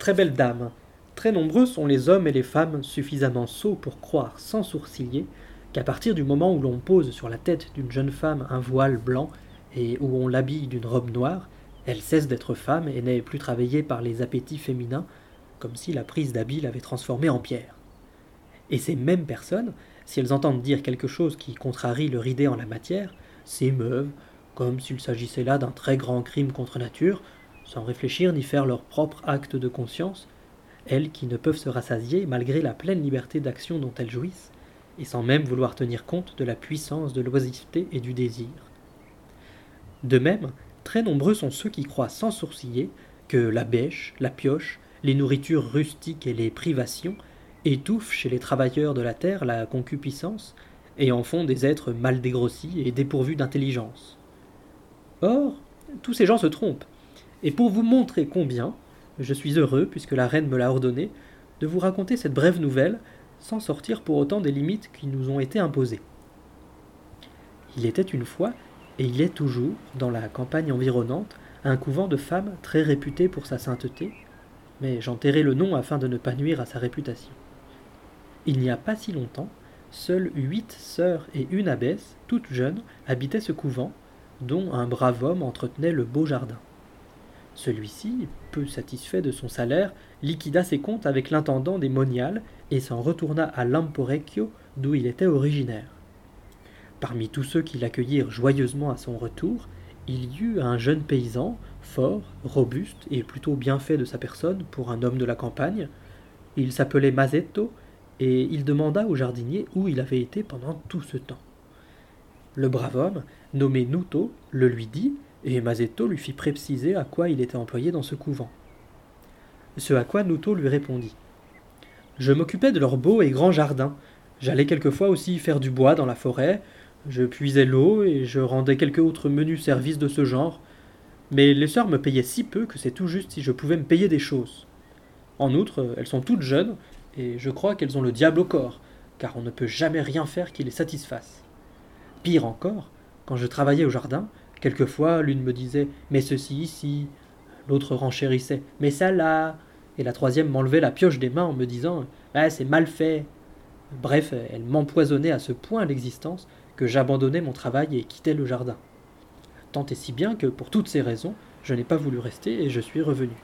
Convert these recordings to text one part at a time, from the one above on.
Très belle dame, très nombreux sont les hommes et les femmes suffisamment sots pour croire sans sourciller qu'à partir du moment où l'on pose sur la tête d'une jeune femme un voile blanc et où on l'habille d'une robe noire, elle cesse d'être femme et n'est plus travaillée par les appétits féminins, comme si la prise d'habit l'avait transformée en pierre. Et ces mêmes personnes, si elles entendent dire quelque chose qui contrarie leur idée en la matière, s'émeuvent, comme s'il s'agissait là d'un très grand crime contre nature, sans réfléchir ni faire leur propre acte de conscience, elles qui ne peuvent se rassasier malgré la pleine liberté d'action dont elles jouissent, et sans même vouloir tenir compte de la puissance de l'oisiveté et du désir. De même, très nombreux sont ceux qui croient sans sourciller que la bêche, la pioche, les nourritures rustiques et les privations étouffent chez les travailleurs de la terre la concupiscence et en font des êtres mal dégrossis et dépourvus d'intelligence. Or, tous ces gens se trompent, et pour vous montrer combien, je suis heureux, puisque la reine me l'a ordonné, de vous raconter cette brève nouvelle sans sortir pour autant des limites qui nous ont été imposées. Il était une fois, et il est toujours, dans la campagne environnante, un couvent de femmes très réputé pour sa sainteté, mais j'en tairai le nom afin de ne pas nuire à sa réputation. Il n'y a pas si longtemps, seules huit sœurs et une abbesse, toutes jeunes, habitaient ce couvent, dont un brave homme entretenait le beau jardin. Celui-ci, peu satisfait de son salaire, liquida ses comptes avec l'intendant des moniales et s'en retourna à Lamporecchio, d'où il était originaire. Parmi tous ceux qui l'accueillirent joyeusement à son retour, il y eut un jeune paysan, fort, robuste et plutôt bien fait de sa personne pour un homme de la campagne. Il s'appelait Mazetto, et il demanda au jardinier où il avait été pendant tout ce temps. Le brave homme, nommé Nuto, le lui dit, et Mazetto lui fit préciser à quoi il était employé dans ce couvent. Ce à quoi Nuto lui répondit. Je m'occupais de leur beau et grand jardin. J'allais quelquefois aussi faire du bois dans la forêt, je puisais l'eau et je rendais quelques autres menus services de ce genre, mais les sœurs me payaient si peu que c'est tout juste si je pouvais me payer des choses. En outre, elles sont toutes jeunes, et je crois qu'elles ont le diable au corps, car on ne peut jamais rien faire qui les satisfasse. Pire encore, quand je travaillais au jardin, quelquefois l'une me disait Mais ceci ici, l'autre renchérissait Mais ça là, et la troisième m'enlevait la pioche des mains en me disant Ah, c'est mal fait. Bref, elle m'empoisonnait à ce point l'existence que j'abandonnais mon travail et quittais le jardin. Tant et si bien que, pour toutes ces raisons, je n'ai pas voulu rester et je suis revenu.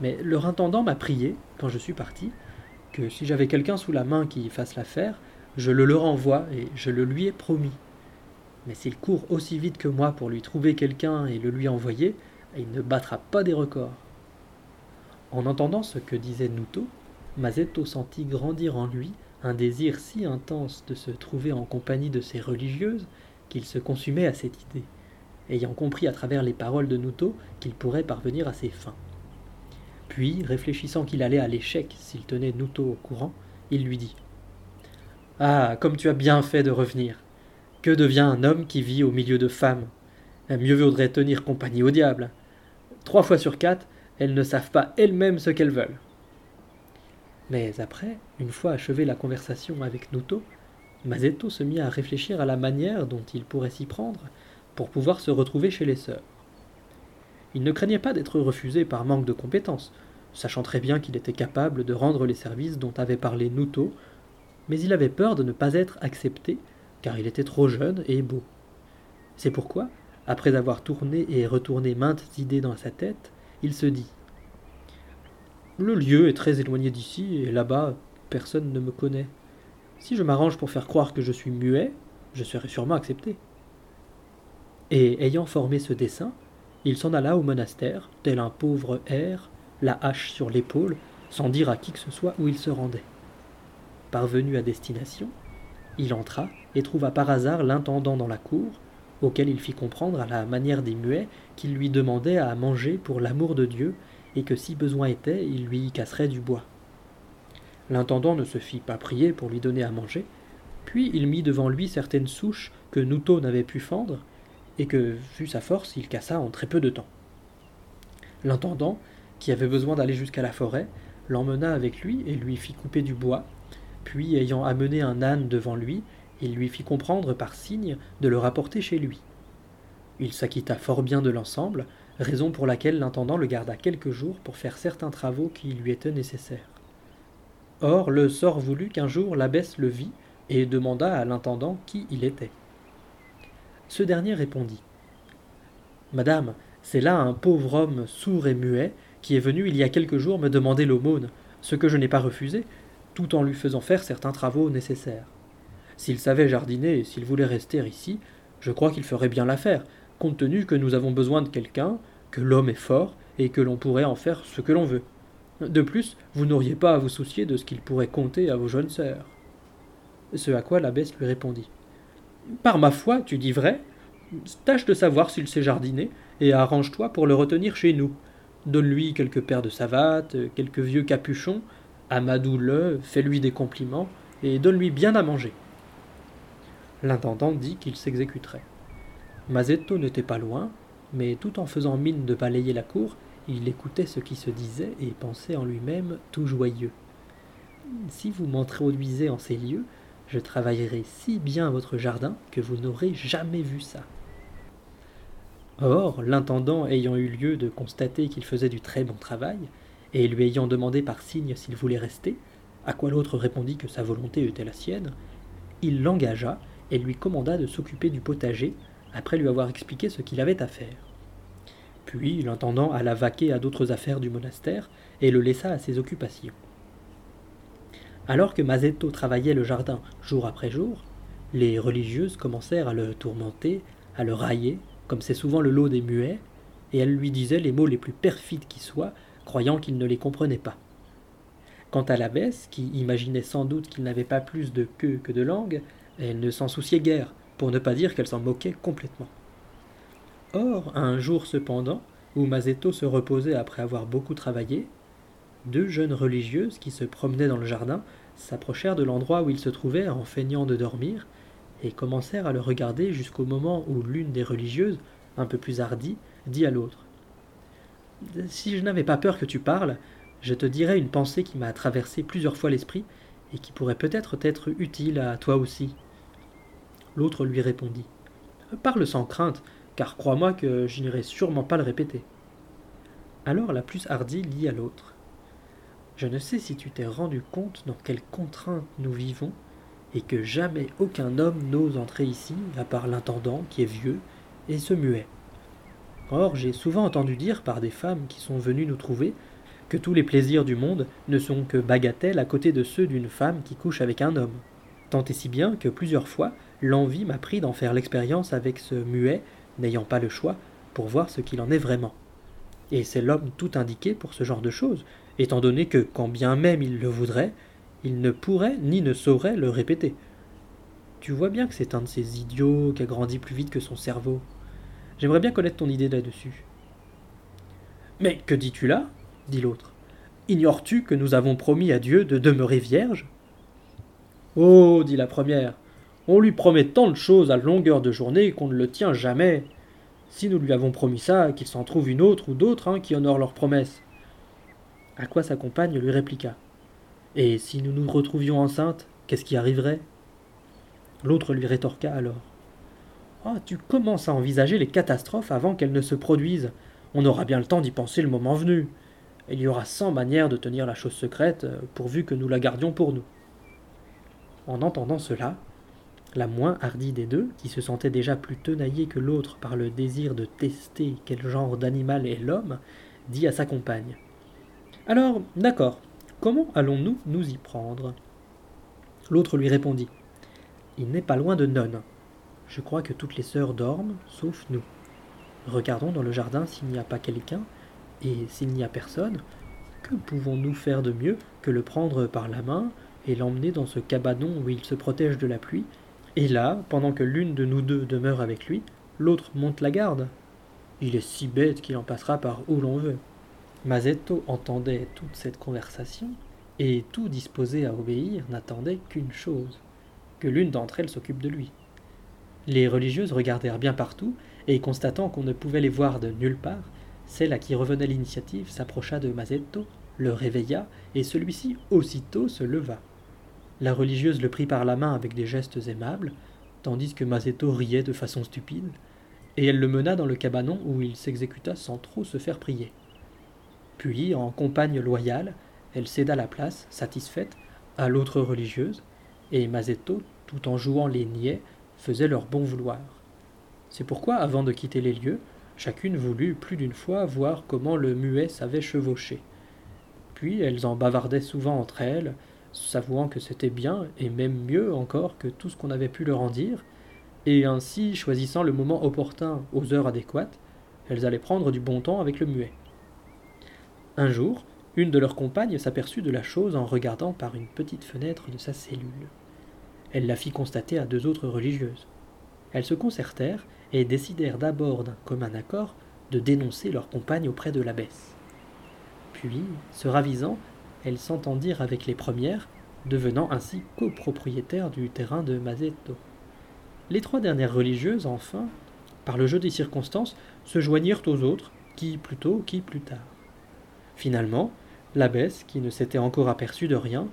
Mais leur intendant m'a prié, quand je suis parti, que si j'avais quelqu'un sous la main qui fasse l'affaire, je le leur envoie et je le lui ai promis. Mais s'il court aussi vite que moi pour lui trouver quelqu'un et le lui envoyer, il ne battra pas des records. En entendant ce que disait Nuto, Mazetto sentit grandir en lui un désir si intense de se trouver en compagnie de ces religieuses qu'il se consumait à cette idée, ayant compris à travers les paroles de Nuto qu'il pourrait parvenir à ses fins. Puis, réfléchissant qu'il allait à l'échec s'il tenait Nuto au courant, il lui dit Ah, comme tu as bien fait de revenir Que devient un homme qui vit au milieu de femmes? Mieux vaudrait tenir compagnie au diable. Trois fois sur quatre, elles ne savent pas elles-mêmes ce qu'elles veulent. Mais après, une fois achevé la conversation avec Nuto, Mazetto se mit à réfléchir à la manière dont il pourrait s'y prendre pour pouvoir se retrouver chez les sœurs. Il ne craignait pas d'être refusé par manque de compétences, sachant très bien qu'il était capable de rendre les services dont avait parlé Nuto, mais il avait peur de ne pas être accepté, car il était trop jeune et beau. C'est pourquoi, après avoir tourné et retourné maintes idées dans sa tête, il se dit Le lieu est très éloigné d'ici, et là-bas, personne ne me connaît. Si je m'arrange pour faire croire que je suis muet, je serai sûrement accepté. Et ayant formé ce dessin, il s'en alla au monastère, tel un pauvre air, la hache sur l'épaule, sans dire à qui que ce soit où il se rendait. Parvenu à destination, il entra et trouva par hasard l'intendant dans la cour, auquel il fit comprendre à la manière des muets qu'il lui demandait à manger pour l'amour de Dieu, et que si besoin était, il lui casserait du bois. L'intendant ne se fit pas prier pour lui donner à manger, puis il mit devant lui certaines souches que Nouto n'avait pu fendre, et que, vu sa force, il cassa en très peu de temps. L'intendant, qui avait besoin d'aller jusqu'à la forêt, l'emmena avec lui et lui fit couper du bois, puis ayant amené un âne devant lui, il lui fit comprendre par signe de le rapporter chez lui. Il s'acquitta fort bien de l'ensemble, raison pour laquelle l'intendant le garda quelques jours pour faire certains travaux qui lui étaient nécessaires. Or, le sort voulut qu'un jour l'abbesse le vit et demanda à l'intendant qui il était. Ce dernier répondit Madame, c'est là un pauvre homme sourd et muet qui est venu il y a quelques jours me demander l'aumône, ce que je n'ai pas refusé, tout en lui faisant faire certains travaux nécessaires. S'il savait jardiner et s'il voulait rester ici, je crois qu'il ferait bien l'affaire, compte tenu que nous avons besoin de quelqu'un, que l'homme est fort et que l'on pourrait en faire ce que l'on veut. De plus, vous n'auriez pas à vous soucier de ce qu'il pourrait compter à vos jeunes sœurs. Ce à quoi l'abbesse lui répondit. Par ma foi, tu dis vrai. Tâche de savoir s'il sait jardiner, et arrange-toi pour le retenir chez nous. Donne-lui quelques paires de savates, quelques vieux capuchons, amadoule-le, fais-lui des compliments, et donne-lui bien à manger. L'intendant dit qu'il s'exécuterait. Mazetto n'était pas loin, mais tout en faisant mine de balayer la cour, il écoutait ce qui se disait et pensait en lui-même tout joyeux. Si vous m'introduisez en ces lieux, je travaillerai si bien votre jardin que vous n'aurez jamais vu ça. Or, l'intendant ayant eu lieu de constater qu'il faisait du très bon travail, et lui ayant demandé par signe s'il voulait rester, à quoi l'autre répondit que sa volonté était la sienne, il l'engagea et lui commanda de s'occuper du potager, après lui avoir expliqué ce qu'il avait à faire. Puis l'intendant alla vaquer à d'autres affaires du monastère et le laissa à ses occupations. Alors que Mazetto travaillait le jardin jour après jour, les religieuses commencèrent à le tourmenter, à le railler, comme c'est souvent le lot des muets, et elles lui disaient les mots les plus perfides qui soient, croyant qu'il ne les comprenait pas. Quant à l'abbesse, qui imaginait sans doute qu'il n'avait pas plus de queue que de langue, elle ne s'en souciait guère, pour ne pas dire qu'elle s'en moquait complètement. Or, un jour cependant, où Mazetto se reposait après avoir beaucoup travaillé, deux jeunes religieuses qui se promenaient dans le jardin s'approchèrent de l'endroit où il se trouvait en feignant de dormir, et commencèrent à le regarder jusqu'au moment où l'une des religieuses, un peu plus hardie, dit à l'autre Si je n'avais pas peur que tu parles, je te dirais une pensée qui m'a traversé plusieurs fois l'esprit et qui pourrait peut-être être utile à toi aussi. L'autre lui répondit Parle sans crainte, car crois-moi que je n'irai sûrement pas le répéter. Alors la plus hardie lit à l'autre. Je ne sais si tu t'es rendu compte dans quelles contraintes nous vivons, et que jamais aucun homme n'ose entrer ici, à part l'intendant qui est vieux, et ce muet. Or, j'ai souvent entendu dire par des femmes qui sont venues nous trouver que tous les plaisirs du monde ne sont que bagatelles à côté de ceux d'une femme qui couche avec un homme. Tant et si bien que plusieurs fois, l'envie m'a pris d'en faire l'expérience avec ce muet n'ayant pas le choix, pour voir ce qu'il en est vraiment. Et c'est l'homme tout indiqué pour ce genre de choses, étant donné que, quand bien même il le voudrait, il ne pourrait ni ne saurait le répéter. Tu vois bien que c'est un de ces idiots qui a grandi plus vite que son cerveau. J'aimerais bien connaître ton idée là-dessus. Mais que dis-tu là? dit l'autre. Ignores-tu que nous avons promis à Dieu de demeurer vierge? Oh, dit la première, on lui promet tant de choses à longueur de journée qu'on ne le tient jamais. Si nous lui avons promis ça, qu'il s'en trouve une autre ou d'autres hein, qui honorent leurs promesses. À quoi sa compagne lui répliqua. Et si nous nous retrouvions enceintes, qu'est-ce qui arriverait? L'autre lui rétorqua alors. Ah, tu commences à envisager les catastrophes avant qu'elles ne se produisent. On aura bien le temps d'y penser le moment venu. Il y aura cent manières de tenir la chose secrète, euh, pourvu que nous la gardions pour nous. En entendant cela, la moins hardie des deux, qui se sentait déjà plus tenaillée que l'autre par le désir de tester quel genre d'animal est l'homme, dit à sa compagne. Alors, d'accord, comment allons-nous nous y prendre? L'autre lui répondit. Il n'est pas loin de Nonne. Je crois que toutes les sœurs dorment, sauf nous. Regardons dans le jardin s'il n'y a pas quelqu'un, et s'il n'y a personne, que pouvons-nous faire de mieux que le prendre par la main et l'emmener dans ce cabanon où il se protège de la pluie? Et là, pendant que l'une de nous deux demeure avec lui, l'autre monte la garde. Il est si bête qu'il en passera par où l'on veut. Mazetto entendait toute cette conversation, et tout disposé à obéir n'attendait qu'une chose, que l'une d'entre elles s'occupe de lui. Les religieuses regardèrent bien partout, et constatant qu'on ne pouvait les voir de nulle part, celle à qui revenait l'initiative s'approcha de Mazetto, le réveilla, et celui-ci aussitôt se leva. La religieuse le prit par la main avec des gestes aimables, tandis que Mazetto riait de façon stupide, et elle le mena dans le cabanon où il s'exécuta sans trop se faire prier. Puis, en compagne loyale, elle céda la place, satisfaite, à l'autre religieuse, et Mazetto, tout en jouant les niais, faisait leur bon vouloir. C'est pourquoi, avant de quitter les lieux, chacune voulut plus d'une fois voir comment le muet savait chevaucher. Puis elles en bavardaient souvent entre elles, s'avouant que c'était bien, et même mieux encore que tout ce qu'on avait pu leur en dire, et ainsi, choisissant le moment opportun aux heures adéquates, elles allaient prendre du bon temps avec le muet. Un jour, une de leurs compagnes s'aperçut de la chose en regardant par une petite fenêtre de sa cellule. Elle la fit constater à deux autres religieuses. Elles se concertèrent et décidèrent d'abord d'un commun accord de dénoncer leur compagne auprès de l'abbesse. Puis, se ravisant, elles s'entendirent avec les premières, devenant ainsi copropriétaires du terrain de Mazetto. Les trois dernières religieuses, enfin, par le jeu des circonstances, se joignirent aux autres, qui plus tôt, qui plus tard. Finalement, l'abbesse, qui ne s'était encore aperçue de rien,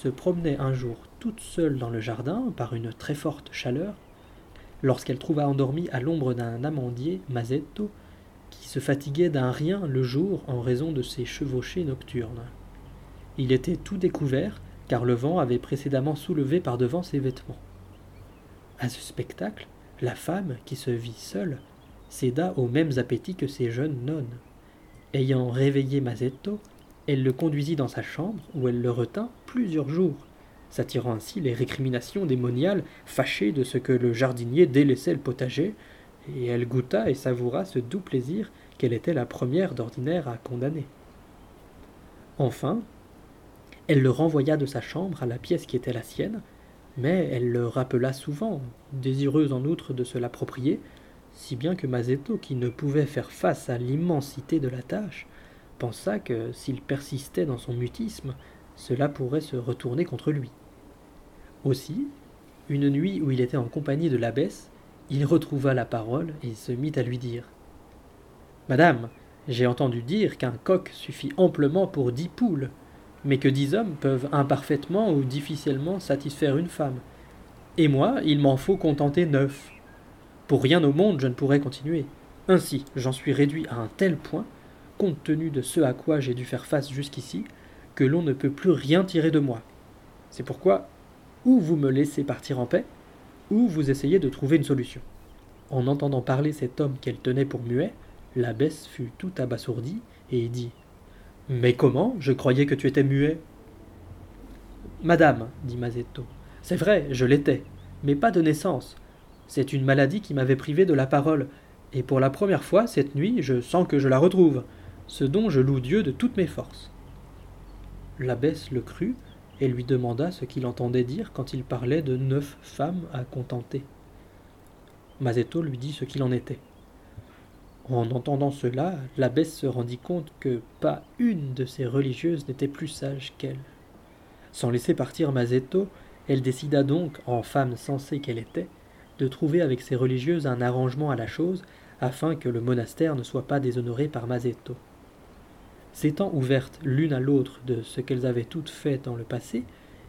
se promenait un jour toute seule dans le jardin par une très forte chaleur, lorsqu'elle trouva endormi à l'ombre d'un amandier, Mazetto, qui se fatiguait d'un rien le jour en raison de ses chevauchées nocturnes. Il était tout découvert, car le vent avait précédemment soulevé par devant ses vêtements. À ce spectacle, la femme, qui se vit seule, céda aux mêmes appétits que ses jeunes nonnes. Ayant réveillé Mazetto, elle le conduisit dans sa chambre, où elle le retint plusieurs jours, s'attirant ainsi les récriminations des moniales fâchées de ce que le jardinier délaissait le potager, et elle goûta et savoura ce doux plaisir qu'elle était la première d'ordinaire à condamner. Enfin, elle le renvoya de sa chambre à la pièce qui était la sienne, mais elle le rappela souvent, désireuse en outre de se l'approprier, si bien que Mazetto, qui ne pouvait faire face à l'immensité de la tâche, pensa que s'il persistait dans son mutisme, cela pourrait se retourner contre lui. Aussi, une nuit où il était en compagnie de l'abbesse, il retrouva la parole et se mit à lui dire Madame, j'ai entendu dire qu'un coq suffit amplement pour dix poules mais que dix hommes peuvent imparfaitement ou difficilement satisfaire une femme. Et moi, il m'en faut contenter neuf. Pour rien au monde je ne pourrais continuer. Ainsi, j'en suis réduit à un tel point, compte tenu de ce à quoi j'ai dû faire face jusqu'ici, que l'on ne peut plus rien tirer de moi. C'est pourquoi, ou vous me laissez partir en paix, ou vous essayez de trouver une solution. En entendant parler cet homme qu'elle tenait pour muet, l'abbesse fut tout abasourdie et dit mais comment Je croyais que tu étais muet? Madame, dit Mazetto, c'est vrai, je l'étais, mais pas de naissance. C'est une maladie qui m'avait privé de la parole, et pour la première fois, cette nuit, je sens que je la retrouve, ce dont je loue Dieu de toutes mes forces. L'abbesse le crut et lui demanda ce qu'il entendait dire quand il parlait de neuf femmes à contenter. Mazetto lui dit ce qu'il en était. En entendant cela, l'abbesse se rendit compte que pas une de ces religieuses n'était plus sage qu'elle. Sans laisser partir Mazetto, elle décida donc, en femme sensée qu'elle était, de trouver avec ces religieuses un arrangement à la chose afin que le monastère ne soit pas déshonoré par Mazetto. S'étant ouvertes l'une à l'autre de ce qu'elles avaient toutes fait dans le passé,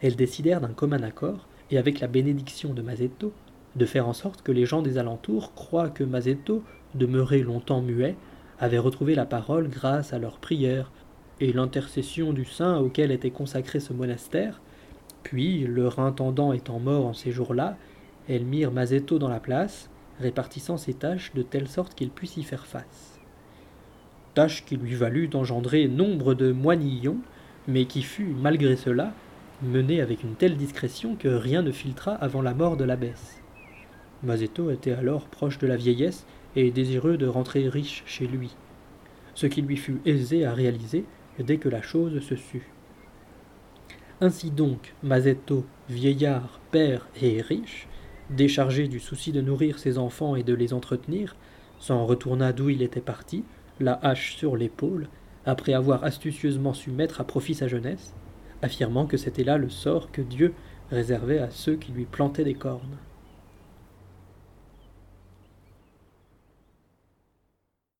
elles décidèrent d'un commun accord, et avec la bénédiction de Mazetto, de faire en sorte que les gens des alentours croient que Mazetto demeurés longtemps muets, avaient retrouvé la parole grâce à leurs prières et l'intercession du saint auquel était consacré ce monastère, puis, leur intendant étant mort en ces jours-là, elles mirent Mazetto dans la place, répartissant ses tâches de telle sorte qu'il puisse y faire face. Tâche qui lui valut d'engendrer nombre de moignillons, mais qui fut, malgré cela, menée avec une telle discrétion que rien ne filtra avant la mort de l'abbesse. Mazetto était alors proche de la vieillesse et désireux de rentrer riche chez lui, ce qui lui fut aisé à réaliser dès que la chose se sut. Ainsi donc, Mazetto, vieillard, père et riche, déchargé du souci de nourrir ses enfants et de les entretenir, s'en retourna d'où il était parti, la hache sur l'épaule, après avoir astucieusement su mettre à profit sa jeunesse, affirmant que c'était là le sort que Dieu réservait à ceux qui lui plantaient des cornes.